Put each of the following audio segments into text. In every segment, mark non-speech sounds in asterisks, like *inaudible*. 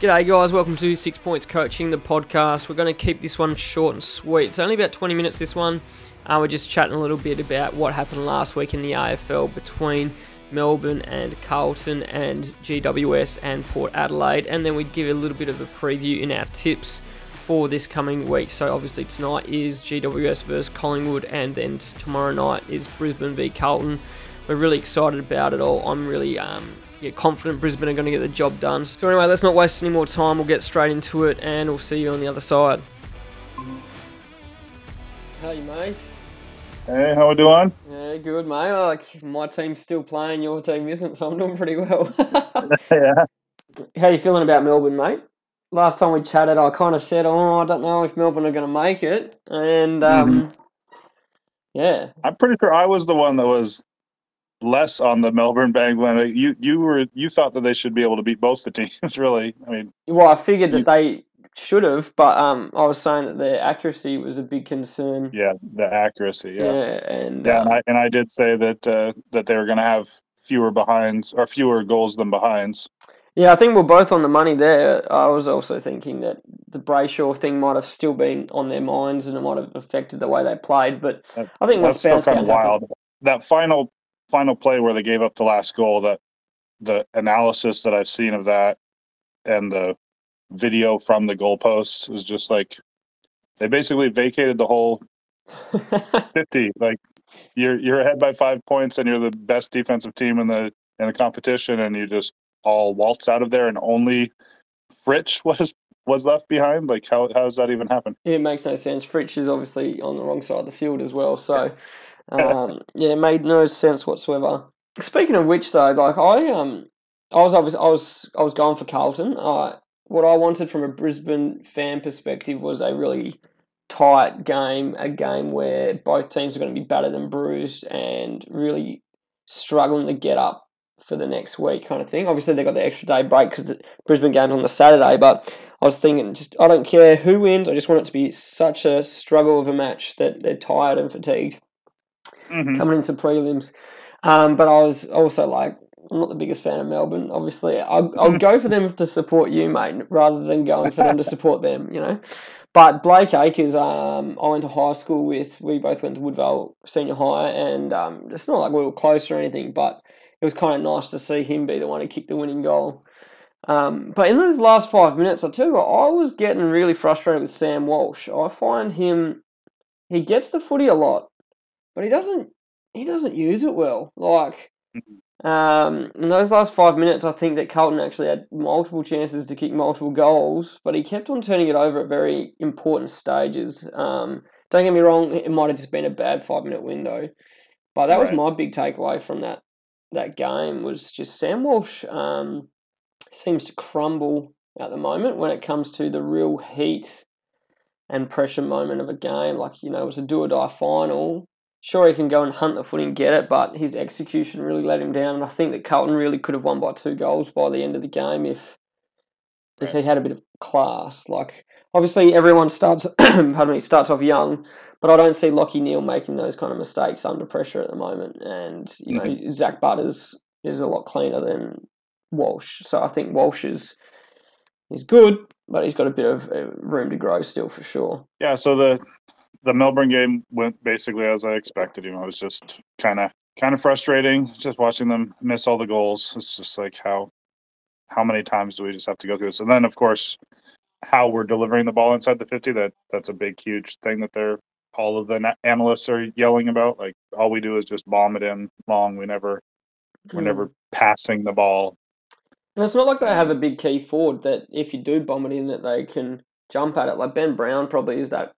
G'day, guys. Welcome to Six Points Coaching, the podcast. We're going to keep this one short and sweet. It's only about 20 minutes, this one. Uh, we're just chatting a little bit about what happened last week in the AFL between Melbourne and Carlton and GWS and Port Adelaide. And then we give a little bit of a preview in our tips for this coming week. So, obviously, tonight is GWS versus Collingwood, and then tomorrow night is Brisbane v Carlton. We're really excited about it all. I'm really um, yeah, confident Brisbane are going to get the job done. So anyway, let's not waste any more time. We'll get straight into it, and we'll see you on the other side. Hey, mate. Hey, how are we doing? Yeah, good, mate. Like my team's still playing, your team isn't, so I'm doing pretty well. *laughs* *laughs* yeah. How you feeling about Melbourne, mate? Last time we chatted, I kind of said, "Oh, I don't know if Melbourne are going to make it," and um, Mhm. yeah, I'm pretty sure I was the one that was less on the Melbourne bandwagon. You you were you thought that they should be able to beat both the *laughs* teams. Really, I mean, well, I figured that You- they should have, but um, I was saying that their accuracy was a big concern. yeah, the accuracy. Yeah, Yeah, and yeah, um, and I and I did say that uh, that they were going to have fewer behinds or fewer goals than behinds. Yeah, I think we're both on the money there. I was also thinking that the Brayshaw thing might have still been on their minds and it might have affected the way they played. But That- I think once That's still bounce kind down of happened- wild. That final final play where they gave up the last goal. That the analysis that I've seen of that and the video from the goalposts is just like they basically vacated the whole *laughs* 50 like you're you're ahead by five points and you're the best defensive team in the in the competition and you just all waltz out of there and only Fritsch *laughs* was was left behind like how how does that even happen it makes no sense. Fritsch is obviously on the wrong side of the field as well. So, um, yeah, it made no sense whatsoever. Speaking of which, though, like I um, I was obviously, I was I was going for Carlton. Uh, what I wanted from a Brisbane fan perspective was a really tight game, a game where both teams are going to be battered and bruised and really struggling to get up for the next week, kind of thing. Obviously, they got the extra day break because the Brisbane game's on the Saturday, but I was thinking, just I don't care who wins. I just want it to be such a struggle of a match that they're tired and fatigued Mhm. coming into prelims. Um, but I was also like, I'm not the biggest fan of Melbourne. Obviously, I'll, I'll go for them to support you, mate, rather than going for them to support them. You know. But Blake Acres, um, I went to high school with. We both went to Woodvale Senior High, and um, it's not like we were close or anything, but it was kind of nice to see him be the one who kicked the winning goal. Um, but in those last five minutes, I tell you what, I was getting really frustrated with Sam Walsh. I find him, he gets the footy a lot, but he doesn't, he doesn't use it well. Like, um, in those last five minutes, I think that Carlton actually had multiple chances to kick multiple goals, but he kept on turning it over at very important stages. Um, don't get me wrong, it might have just been a bad five minute window, but that was my big takeaway from that that game was just Sam Walsh um, seems to crumble at the moment when it comes to the real heat and pressure moment of a game. Like you know, it was a do or die final. Sure, he can go and hunt the footy and get it, but his execution really let him down. And I think that Carlton really could have won by two goals by the end of the game if if he had a bit of class. Like obviously, everyone starts *clears throat* pardon me starts off young, but I don't see Lachie Neale making those kind of mistakes under pressure at the moment. And you know, Zak Butters is a lot cleaner than Walsh. So I think Walsh is is good, but he's got a bit of uh, room to grow still for sure. yeah so the the Melbourne game went basically as I expected you know it was just kind of kind of frustrating just watching them miss all the goals. It's just like how how many times do we just have to go through this? And then of course how we're delivering the ball inside the 50 that that's a big huge thing that they're all of the na- analysts are yelling about. Like all we do is just bomb it in long. We never we're Mm. never passing the ball. And it's not like they have a big key forward that if you do bomb it in, that they can jump at it. Like Ben Brown probably is that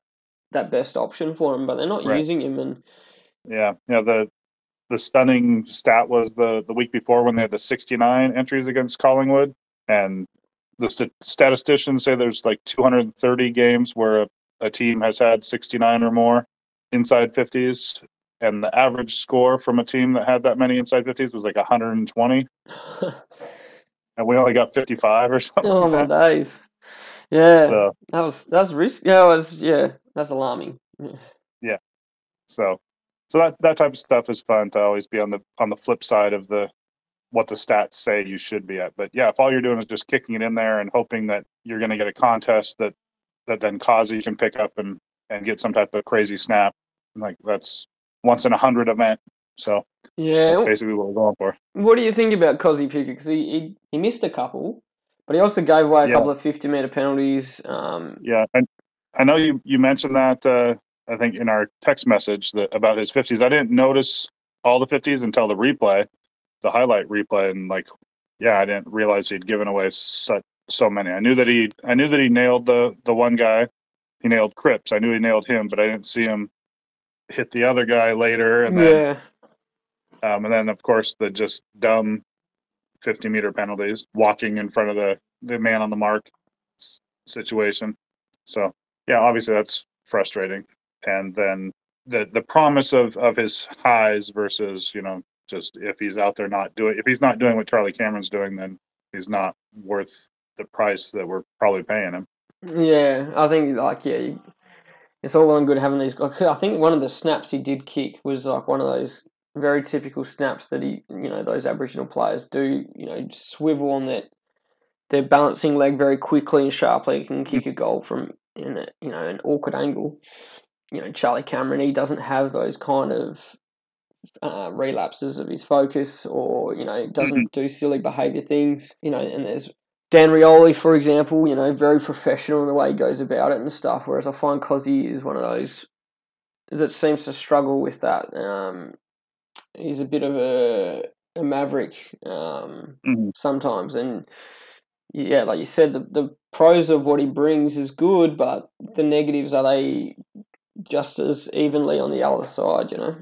that best option for him, but they're not Right. using him. And yeah yeah the the stunning stat was the the week before when they had the 69 entries against collingwood and the st- statisticians say there's like 230 games where a, a team has had 69 or more inside 50s and the average score from a team that had that many inside 50s was like 120 *sighs* and we only got 55 or something oh like my that. days, yeah, so that was that's risky. Yeah, was yeah, that's alarming. Yeah. so so that that type of stuff is fun to always be on the on the flip side of the what the stats say you should be at. But yeah, if all you're doing is just kicking it in there and hoping that you're going to get a contest that that then Kazi can pick up and and get some type of crazy snap, like that's once in a hundred event. So Yeah. that's basically what we're going for. What do you think about Cozzy Puka? Because he, he he missed a couple, but he also gave away a Yeah. couple of fifty meter penalties. Um, Yeah, and I know you you mentioned that uh, I think in our text message that about his fifties. I didn't notice all the fifties until the replay, the highlight replay, and like, yeah, I didn't realize he'd given away such so many. I knew that he I knew that he nailed the the one guy. He nailed Cripps. I knew he nailed him, but I didn't see him hit the other guy later. And then yeah. um, and then of course the just dumb fifty meter penalties, walking in front of the the man on the mark situation. So yeah, obviously that's frustrating. And then the the promise of of his highs versus you know just if he's out there not doing if he's not doing what Charlie Cameron's doing, then he's not worth the price that we're probably paying him. Yeah, I think like yeah, you, it's all well and good having these. guys. I think one of the snaps he did kick was like one of those very typical snaps that he, you know, those Aboriginal players do. You know, swivel on that their balancing leg very quickly and sharply can kick mm. a goal from in a, you know an awkward angle. You know, Charlie Cameron he doesn't have those kind of uh, relapses of his focus, or you know, doesn't do silly behaviour things. You know, and there's Dan Rioli, for example, you know, very professional in the way he goes about it and stuff. Whereas I find Cozzy is one of those that seems to struggle with that. Um, he's a bit of a, a maverick um, Mhm. sometimes, and yeah, like you said, the the pros of what he brings is good, but the negatives are they just as evenly on the other side, you know?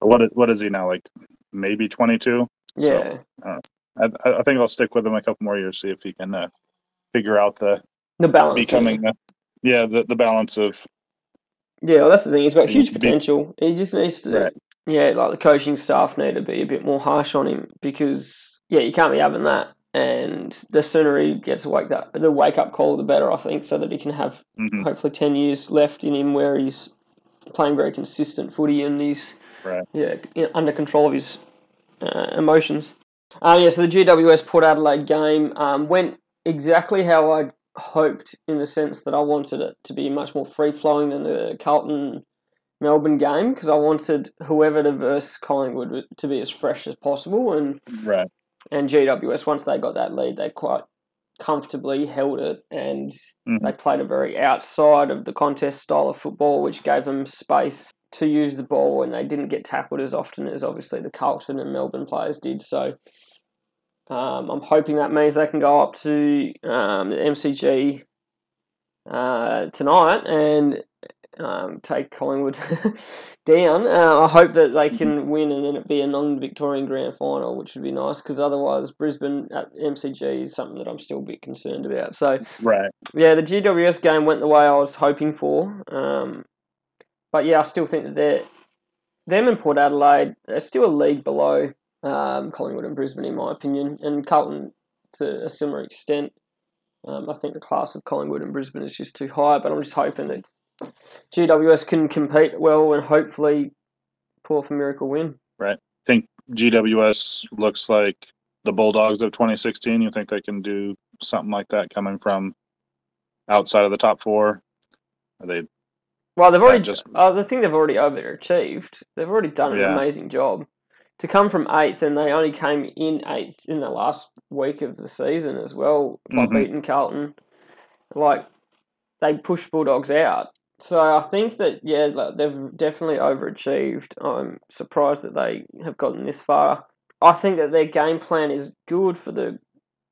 What is, what is he now? Like maybe twenty two. Yeah, I, I I think I'll stick with him a couple more years, see if he can uh, figure out the the balance. yeah. becoming the yeah the, the balance of Yeah, well, that's the thing. He's got huge potential. He just needs to, Right. yeah, like the coaching staff need to be a bit more harsh on him because, yeah, you can't be having that. And the sooner he gets wake that the wake up call, the better, I think, so that he can have mhm, hopefully ten years left in him where he's playing very consistent footy and he's Right. yeah under control of his uh, emotions. Uh, yeah, so the GWS Port Adelaide game um, went exactly how I'd hoped in the sense that I wanted it to be much more free flowing than the Carlton Melbourne game because I wanted whoever to verse Collingwood to be as fresh as possible and right. And GWS once they got that lead they quite comfortably held it and Mhm. they played a very outside of the contest style of football which gave them space to use the ball and they didn't get tackled as often as obviously the Carlton and Melbourne players did so um, I'm hoping that means they can go up to um, the MCG uh, tonight and um, take Collingwood *laughs* down. Uh, I hope that they can win and then it be a non-Victorian grand final, which would be nice because otherwise Brisbane at MCG is something that I'm still a bit concerned about. So Right. yeah, the GWS game went the way I was hoping for. Um, but yeah, I still think that they're them and Port Adelaide are still a league below um, Collingwood and Brisbane, in my opinion, and Carlton to a similar extent. Um, I think the class of Collingwood and Brisbane is just too high, but I'm just hoping that GWS can compete well and hopefully pull off a miracle win. Right. I think GWS looks like the Bulldogs of 2016. You think they can do something like that coming from outside of the top four? Are they Well, they've already just- uh, the thing they've already overachieved. They've already done an Yeah. amazing job to come from eighth, and they only came in eighth in the last week of the season as well by Mhm. beating Carlton. Like they pushed Bulldogs out, so I think that yeah, they've definitely overachieved. I'm surprised that they have gotten this far. I think that their game plan is good for the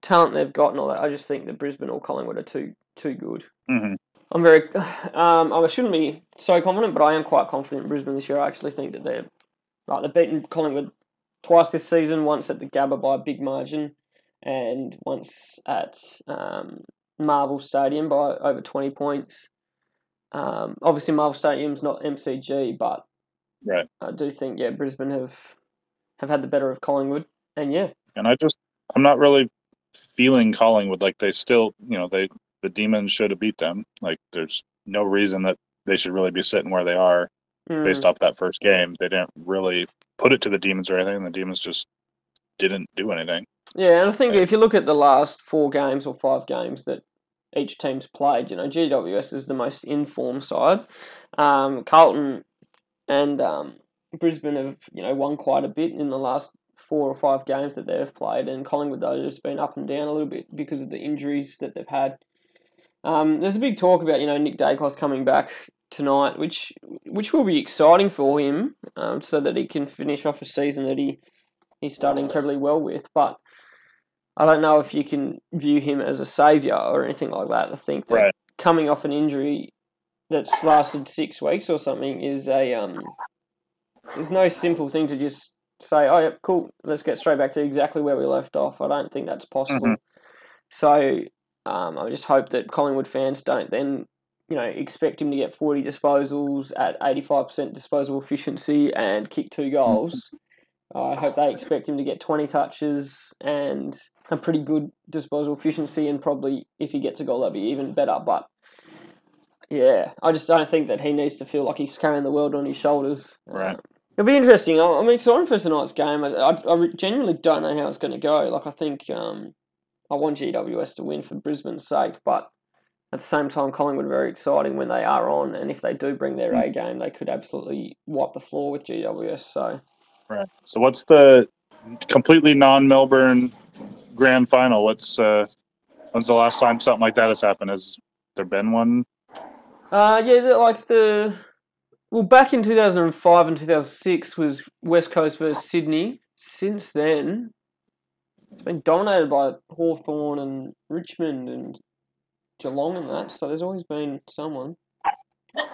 talent they've got and all that. I just think that Brisbane or Collingwood are too too good. Mhm. I'm very. *sighs* Um, I shouldn't be so confident, but I am quite confident in Brisbane this year. I actually think that they're like they've beaten Collingwood twice this season. Once at the Gabba by a big margin, and once at um, Marvel Stadium by over twenty points. Um, obviously, Marvel Stadium's not MCG, but Right. I do think yeah, Brisbane have have had the better of Collingwood, and yeah, and I just I'm not really feeling Collingwood like they still you know they the demons should have beat them. Like there's no reason that they should really be sitting where they are Mm, based off that first game. They didn't really put it to the demons or anything. The demons just didn't do anything. Yeah, and I think if you look at the last four games or five games that each team's played, you know, GWS is the most informed side. Um, Carlton and um, Brisbane have, you know, won quite a bit in the last four or five games that they've played, and Collingwood though has been up and down a little bit because of the injuries that they've had. Um, there's a big talk about you know Nick Daicos coming back tonight, which which will be exciting for him, um, so that he can finish off a season that he he started incredibly well with. But I don't know if you can view him as a saviour or anything like that. I think that Right. coming off an injury that's lasted six weeks or something is a um. There's no simple thing to just say, "Oh, yeah, cool, let's get straight back to exactly where we left off." I don't think that's possible. Mhm. So um, I just hope that Collingwood fans don't then, you know, expect him to get 40 disposals at 85% disposal efficiency and kick two goals. *laughs* I hope they expect him to get 20 touches and a pretty good disposal efficiency, and probably if he gets a goal, that'd be even better. But yeah, I just don't think that he needs to feel like he's carrying the world on his shoulders. Right. Uh, it'll be interesting. I- I'm excited for tonight's game. I, I, I genuinely don't know how it's going to go. Like, I think um, I want GWS to win for Brisbane's sake, but at the same time, Collingwood are very exciting when they are on, and if they do bring their A game, they could absolutely wipe the floor with GWS. So Right. So what's the completely non-Melbourne grand final? What's uh, when's the last time something like that has happened? Has there been one? Uh, yeah, like the well, back in two thousand and five and two thousand six was West Coast versus Sydney. Since then, it's been dominated by Hawthorn and Richmond and Geelong and that. So there's always been someone.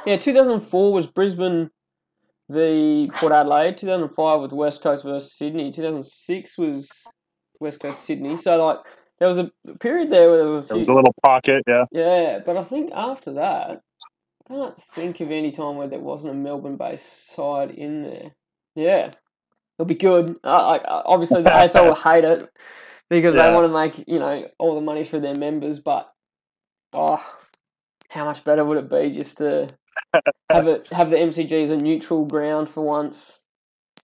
Yeah, two thousand and four was Brisbane v Port Adelaide. Two thousand and five was West Coast versus Sydney. Two thousand and six was West Coast Sydney. So like there was a period there where there were a There was a little pocket, yeah. Yeah, but I think after that, I can't think of any time where there wasn't a Melbourne-based side in there. Yeah, it'll be good. Uh, like obviously the AFL will hate it because they want to make you know all the money for their members, but oh, how much better would it be just to have it have the MCG as a neutral ground for once?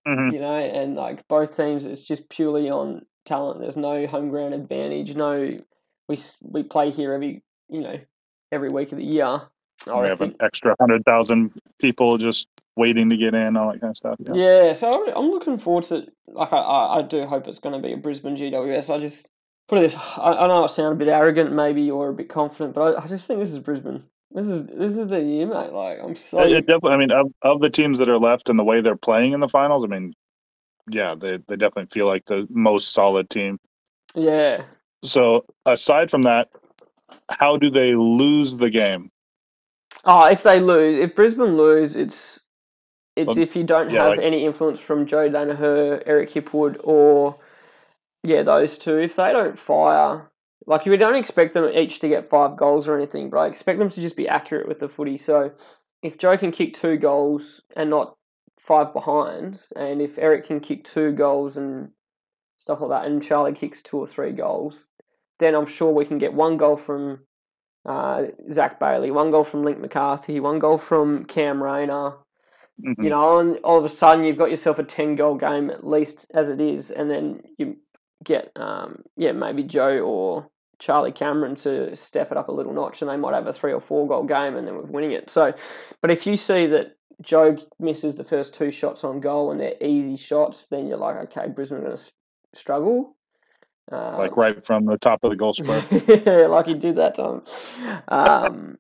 Mhm. You know, and like both teams, it's just purely on talent. There's no home ground advantage. No, we we play here every you know every week of the year. Oh, We have an extra hundred thousand people just waiting to get in, all that kind of stuff. Yeah. Yeah, so I'm- I'm looking forward to. Like, I, I, I do hope it's going to be a Brisbane GWS. I just put it this. I, I know I sound a bit arrogant, maybe, or a bit confident, but I, I just think this is Brisbane. This is this is the year, mate. Like, I'm so. It definitely, I mean, of, of the teams that are left and the way they're playing in the finals, I mean, yeah, they, they definitely feel like the most solid team. Yeah, So aside from that, how do they lose the game? Oh, if they lose, if Brisbane lose, it's it's Well, if you don't yeah, have like- any influence from Joe Daniher, Eric Hipwood, or yeah, those two. If they don't fire, like we don't expect them each to get five goals or anything, but I expect them to just be accurate with the footy. So if Joe can kick two goals and not five behinds, and if Eric can kick two goals and stuff like that, and Charlie kicks two or three goals, then I'm sure we can get one goal from uh, Zac Bailey, one goal from Link McCarthy, one goal from Cam Rayner. Mhm. You know, and all of a sudden you've got yourself a ten goal game at least as it is, and then you get um, yeah maybe Joe or Charlie Cameron to step it up a little notch, and they might have a three or four goal game, and then we're winning it. So, but if you see that Joe misses the first two shots on goal and they're easy shots, then you're like, okay, Brisbane are going to struggle. Uh, like right from the top of the goal square. yeah, *laughs* like he did that time. Um,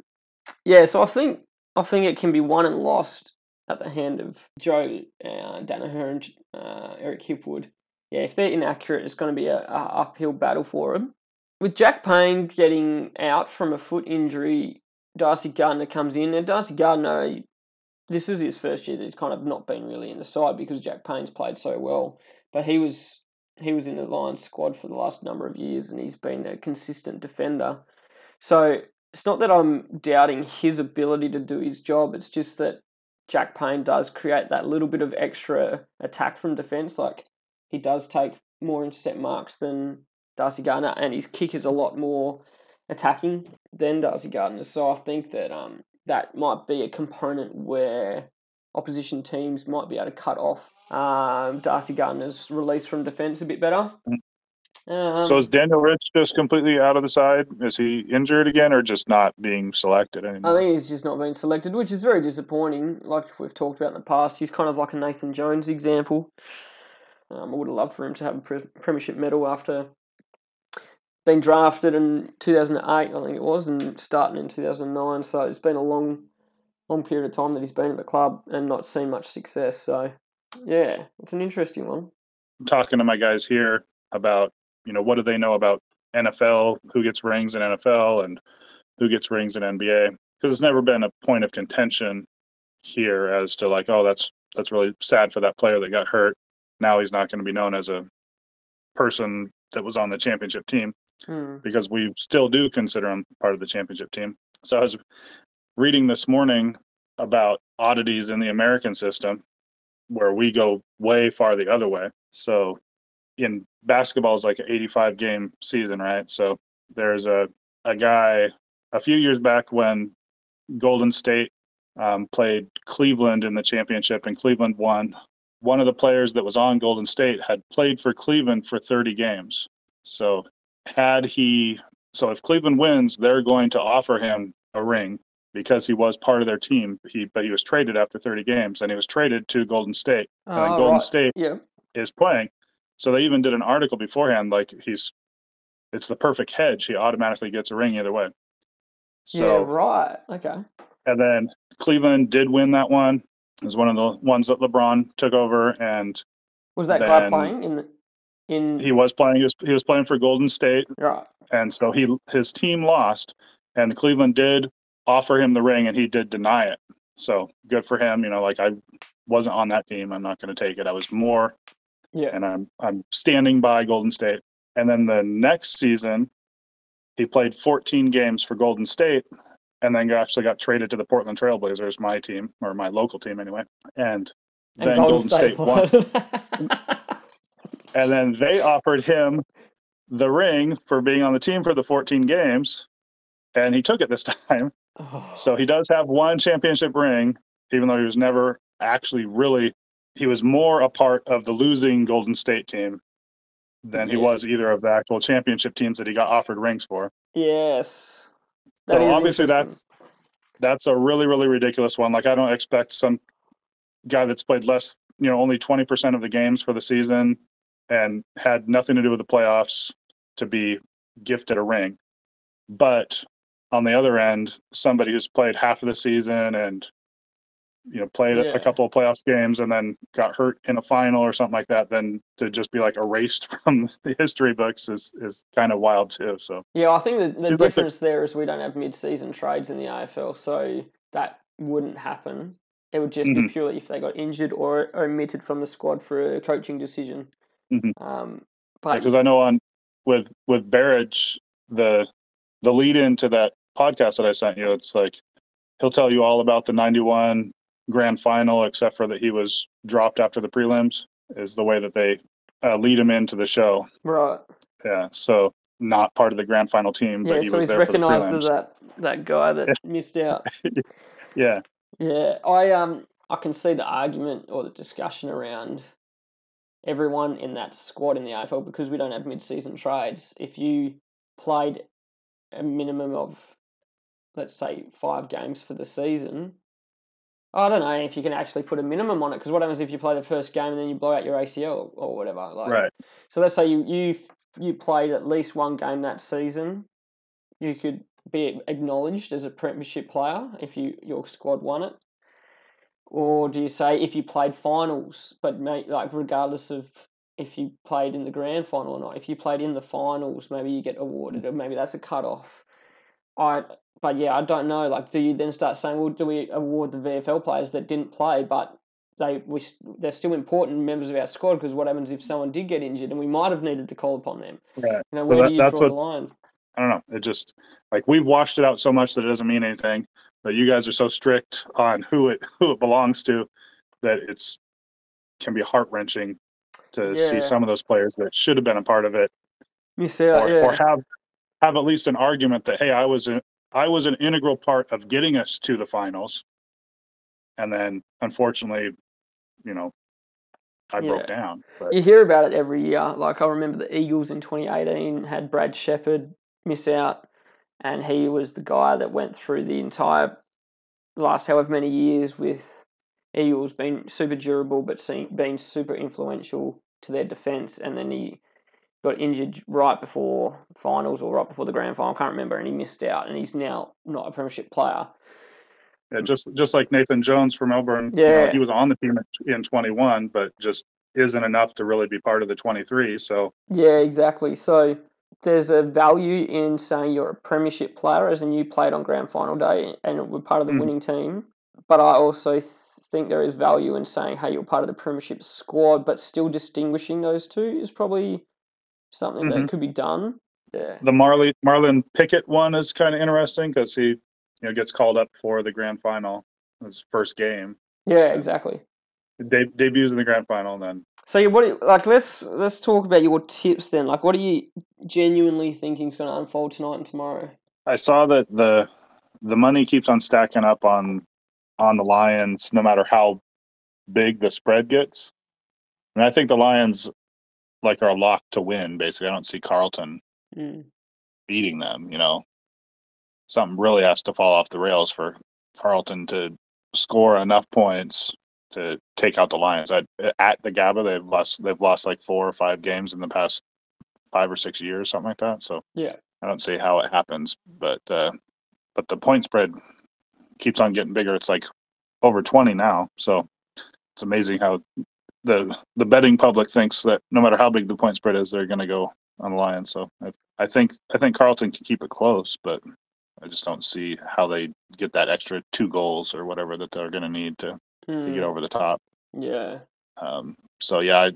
yeah, so I think I think it can be won and lost at the hand of Joe uh, Daniher and uh, Eric Hipwood. Yeah, if they're inaccurate, it's going to be a, a uphill battle for them. With Jack Payne getting out from a foot injury, Darcy Gardiner comes in. And Darcy Gardiner, this is his first year that he's kind of not been really in the side because Jack Payne's played so well. But he was he was in the Lions squad for the last number of years and he's been a consistent defender. So it's not that I'm doubting his ability to do his job, it's just that Jack Payne does create that little bit of extra attack from defence. Like he does take more intercept marks than Darcy Gardiner and his kick is a lot more attacking than Darcy Gardiner. So I think that um that might be a component where opposition teams might be able to cut off um, Darcy Gardiner's release from defence a bit better. Um, so is Daniel Rich just completely out of the side? Is he injured again, or just not being selected anymore? I think he's just not being selected, which is very disappointing. Like we've talked about in the past, he's kind of like a Nathan Jones example. Um, I would have loved for him to have a pre- premiership medal after being drafted in 2008, I think it was, and starting in 2009. So it's been a long, long period of time that he's been at the club and not seen much success. So, yeah, it's an interesting one. I'm talking to my guys here about you know what do they know about NFL, who gets rings in NFL, and who gets rings in NBA, because it's never been a point of contention here as to like, oh, that's that's really sad for that player that got hurt. Now he's not going to be known as a person that was on the championship team Hmm. because we still do consider him part of the championship team. So I was reading this morning about oddities in the American system where we go way far the other way. So in basketball is like an 85 game season, right? So there's a, a guy a few years back when Golden State um, played Cleveland in the championship and Cleveland won. One of the players that was on Golden State had played for Cleveland for 30 games. So had he so if Cleveland wins, they're going to offer him a ring because he was part of their team. He but he was traded after 30 games and he was traded to Golden State. And Oh, Golden right. State Yeah. is playing. So they even did an article beforehand like he's it's the perfect hedge. He automatically gets a ring either way. So yeah, right. Okay. and then Cleveland did win that one. It was one of the ones that LeBron took over and Was that guy Then- playing in the in he was playing he was, he was playing for Golden State right? and so he his team lost and cleveland did offer him the ring and he did deny it so good for him you know like i wasn't on that team i'm not going to take it i was more Yeah. and i'm i'm standing by golden state and then the next season he played 14 games for golden state and then actually got traded to the portland trailblazers my team or my local team anyway and And then golden, state, won won. *laughs* and then they offered him the ring for being on the team for the 14 games and he took it this *laughs* time Oh, So he does have one championship ring, even though he was never actually really. He was more a part of the losing Golden State team than he Yeah. was either of the actual championship teams that he got offered rings for. yes. So obviously that's that's a really really ridiculous one. Like I don't expect some guy that's played less, you know, only twenty percent of the games for the season and had nothing to do with the playoffs to be gifted a ring. But on the other end, somebody who's played half of the season and you know played a- Yeah. a couple of playoffs games and then got hurt in a final or something like that, then to just be like erased *laughs* from the history books is is kind of wild too. So Yeah, I think the, the Seems like the- difference there is we don't have mid-season trades in the AFL, so that wouldn't happen. It would just be Mhm. purely if they got injured or omitted from the squad for a coaching decision. Mhm. Um, but because I know on with with Barrage the the lead into that podcast that I sent you, it's like he'll tell you all about the '91 grand final, except for that he was dropped after the prelims. Is the way that they uh, lead him into the show. right, Yeah, so not part of the grand final team, but yeah, he so was he's there recognised as that that guy that *laughs* missed out. Yeah, Yeah, I um I can see the argument or the discussion around everyone in that squad in the AFL because we don't have mid-season trades. If you played a minimum of let's say five games for the season, I don't know if you can actually put a minimum on it because what happens if you play the first game and then you blow out your ACL or whatever? Like, right. so let's say you you you played at least one game that season, you could be acknowledged as a premiership player if you your squad won it. Or do you say if you played finals, but mate, like regardless of if you played in the grand final or not, if you played in the finals, maybe you get awarded, or maybe that's a cut off. I, but yeah, I don't know. Like, do you then start saying, well, do we award the VFL players that didn't play, but they we they're still important members of our squad because what happens if someone did get injured and we might have needed to call upon them? Right. You know, So where that- do you that's draw the line? I don't know. It just like we've washed it out so much that it doesn't mean anything. But you guys are so strict on who it *laughs* who it belongs to that it's can be heart wrenching to Yeah. see some of those players that should have been a part of it Miss uh, out, or, yeah. or have have at least an argument that hey I was a, I was an integral part of getting us to the finals and then unfortunately, you know, I Yeah. broke down. But You hear about it every year. Like I remember the Eagles in 2018 had Brad Sheppard miss out, and he was the guy that went through the entire last however many years with Eagles being super durable, but seeing, being super influential to their defense, and then he got injured right before finals or right before the grand final. I can't remember, and he missed out, and he's now not a premiership player. yeah, just just like Nathan Jones from Melbourne, you know, Yeah. he was on the team in 21, but just isn't enough to really be part of the 23. So Yeah, exactly. So there's a value in saying you're a premiership player as in you played on grand final day and were part of the Mhm. winning team. But I also th- think there is value in saying, hey, you're part of the premiership squad, but still distinguishing those two is probably something that Mhm. could be done. Yeah. the Marley Marlon Pickett one is kind of interesting because he, you know, gets called up for the grand final, his first game, Yeah, exactly. De- debuts in the grand final, and then So you- what do you, like let's let's talk about your tips then. Like what are you genuinely thinking is going to unfold tonight and tomorrow? I saw that the the money keeps on stacking up on on the Lions, no matter how big the spread gets. And I think the Lions like are locked to win. Basically, I don't see Carlton Mm. beating them. You know, something really has to fall off the rails for Carlton to score enough points to take out the Lions. I, at the GABA, they've lost they've lost like four or five games in the past five or six years, something like that. So Yeah. I don't see how it happens, but uh, but the point spread keeps on getting bigger. It's like over twenty now, so it's amazing how the the betting public thinks that no matter how big the point spread is, they're going to go on the Lions. So I, I think I think Carlton can keep it close, but I just don't see how they get that extra two goals or whatever that they're going to need to to Mm. get over the top. Yeah. Um, so yeah, I,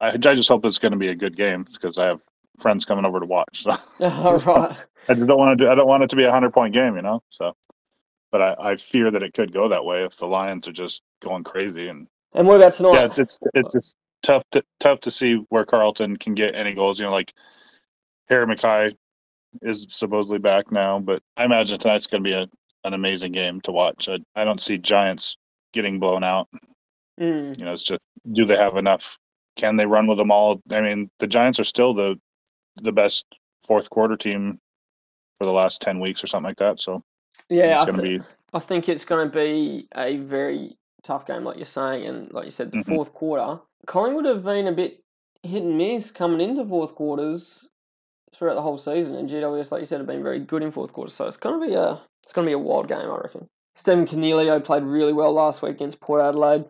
I I just hope it's going to be a good game because I have friends coming over to watch. So. *laughs* All *laughs* right. I just don't want to do. I don't want it to be a hundred point game, you know. So, but I, I fear that it could go that way if the Lions are just going crazy. And And what about tonight? yeah, it's it's, it's just tough to tough to see where Carlton can get any goals. You know, like Harry McKay is supposedly back now, but I imagine tonight's going to be a, an amazing game to watch. I, I don't see Giants getting blown out. Mm. You know, it's just do they have enough? Can they run with them all? I mean, the Giants are still the the best fourth quarter team for the last ten weeks or something like that. So Yeah, it's I, going to thi- be I think it's going to be a very tough game, like you're saying, and like you said, the Mhm. fourth quarter. Collingwood have been a bit hit and miss coming into fourth quarters throughout the whole season, and GWS, like you said, have been very good in fourth quarters. So it's going to be a it's going to be a wild game, I reckon. Stephen Coniglio played really well last week against Port Adelaide,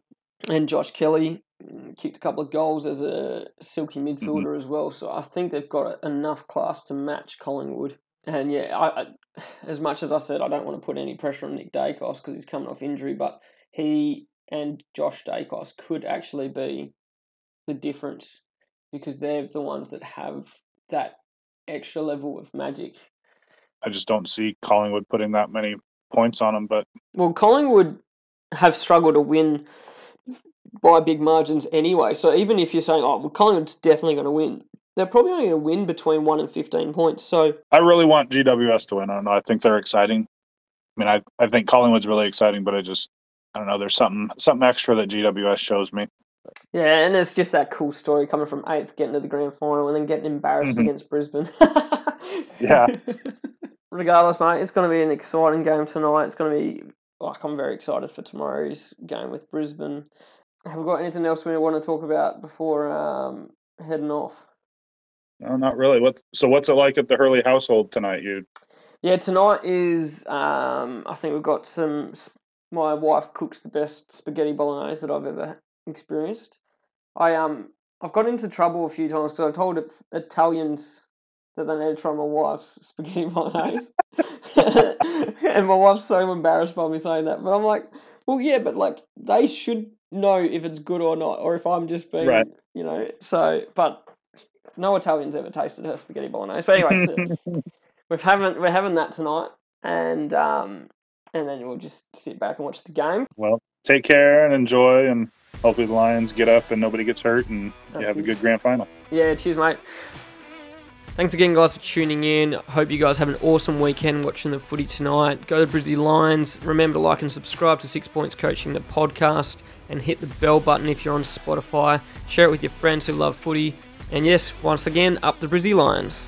and Josh Kelly mm, kicked a couple of goals as a silky midfielder as well. So I think they've got enough class to match Collingwood. And yeah, I, I as much as I said I don't want to put any pressure on Nick Daicos because he's coming off injury, but he and Josh Daicos could actually be the difference because they're the ones that have that extra level of magic. I just don't see Collingwood putting that many points on them. But Well, Collingwood have struggled to win by big margins anyway. So even if you're saying, oh, well, Collingwood's definitely going to win, they're probably only going to win between 1 and 15 points. So, I really want GWS to win. I don't know. I think they're exciting. I mean, I I think Collingwood's really exciting, but I just I don't know. There's something something extra that GWS shows me. yeah, and it's just that cool story coming from eighth, getting to the grand final, and then getting embarrassed Mhm. against Brisbane. *laughs* Yeah. *laughs* Regardless, mate, it's going to be an exciting game tonight. It's going to be, like, I'm very excited for tomorrow's game with Brisbane. Have we got anything else we want to talk about before um, heading off? No, not really. What? So what's it like at the Hurley household tonight? You Yeah, tonight is. Um, I think we've got some. My wife cooks the best spaghetti bolognese that I've ever experienced. I um, I've got into trouble a few times because I've told Italians that they need to try my wife's *laughs* spaghetti bolognese, *laughs* *laughs* and my wife's so embarrassed by me saying that. But I'm like, well, yeah, but like they should know if it's good or not, or if I'm just being, Right. you know. So, but no Italians ever tasted her spaghetti bolognese. But anyway. so, we're having we're having that tonight, and um, and then we'll just sit back and watch the game. well, take care and enjoy, and hopefully the Lions get up and nobody gets hurt, and you That's have a good grand final. Yeah, cheers, mate. Thanks again, guys, for tuning in. Hope you guys have an awesome weekend watching the footy tonight. Go to Brizzy Lions. Remember to like and subscribe to Six Points Coaching, the podcast, and hit the bell button if you're on Spotify. Share it with your friends who love footy. And yes, once again, up the Brizzy Lions.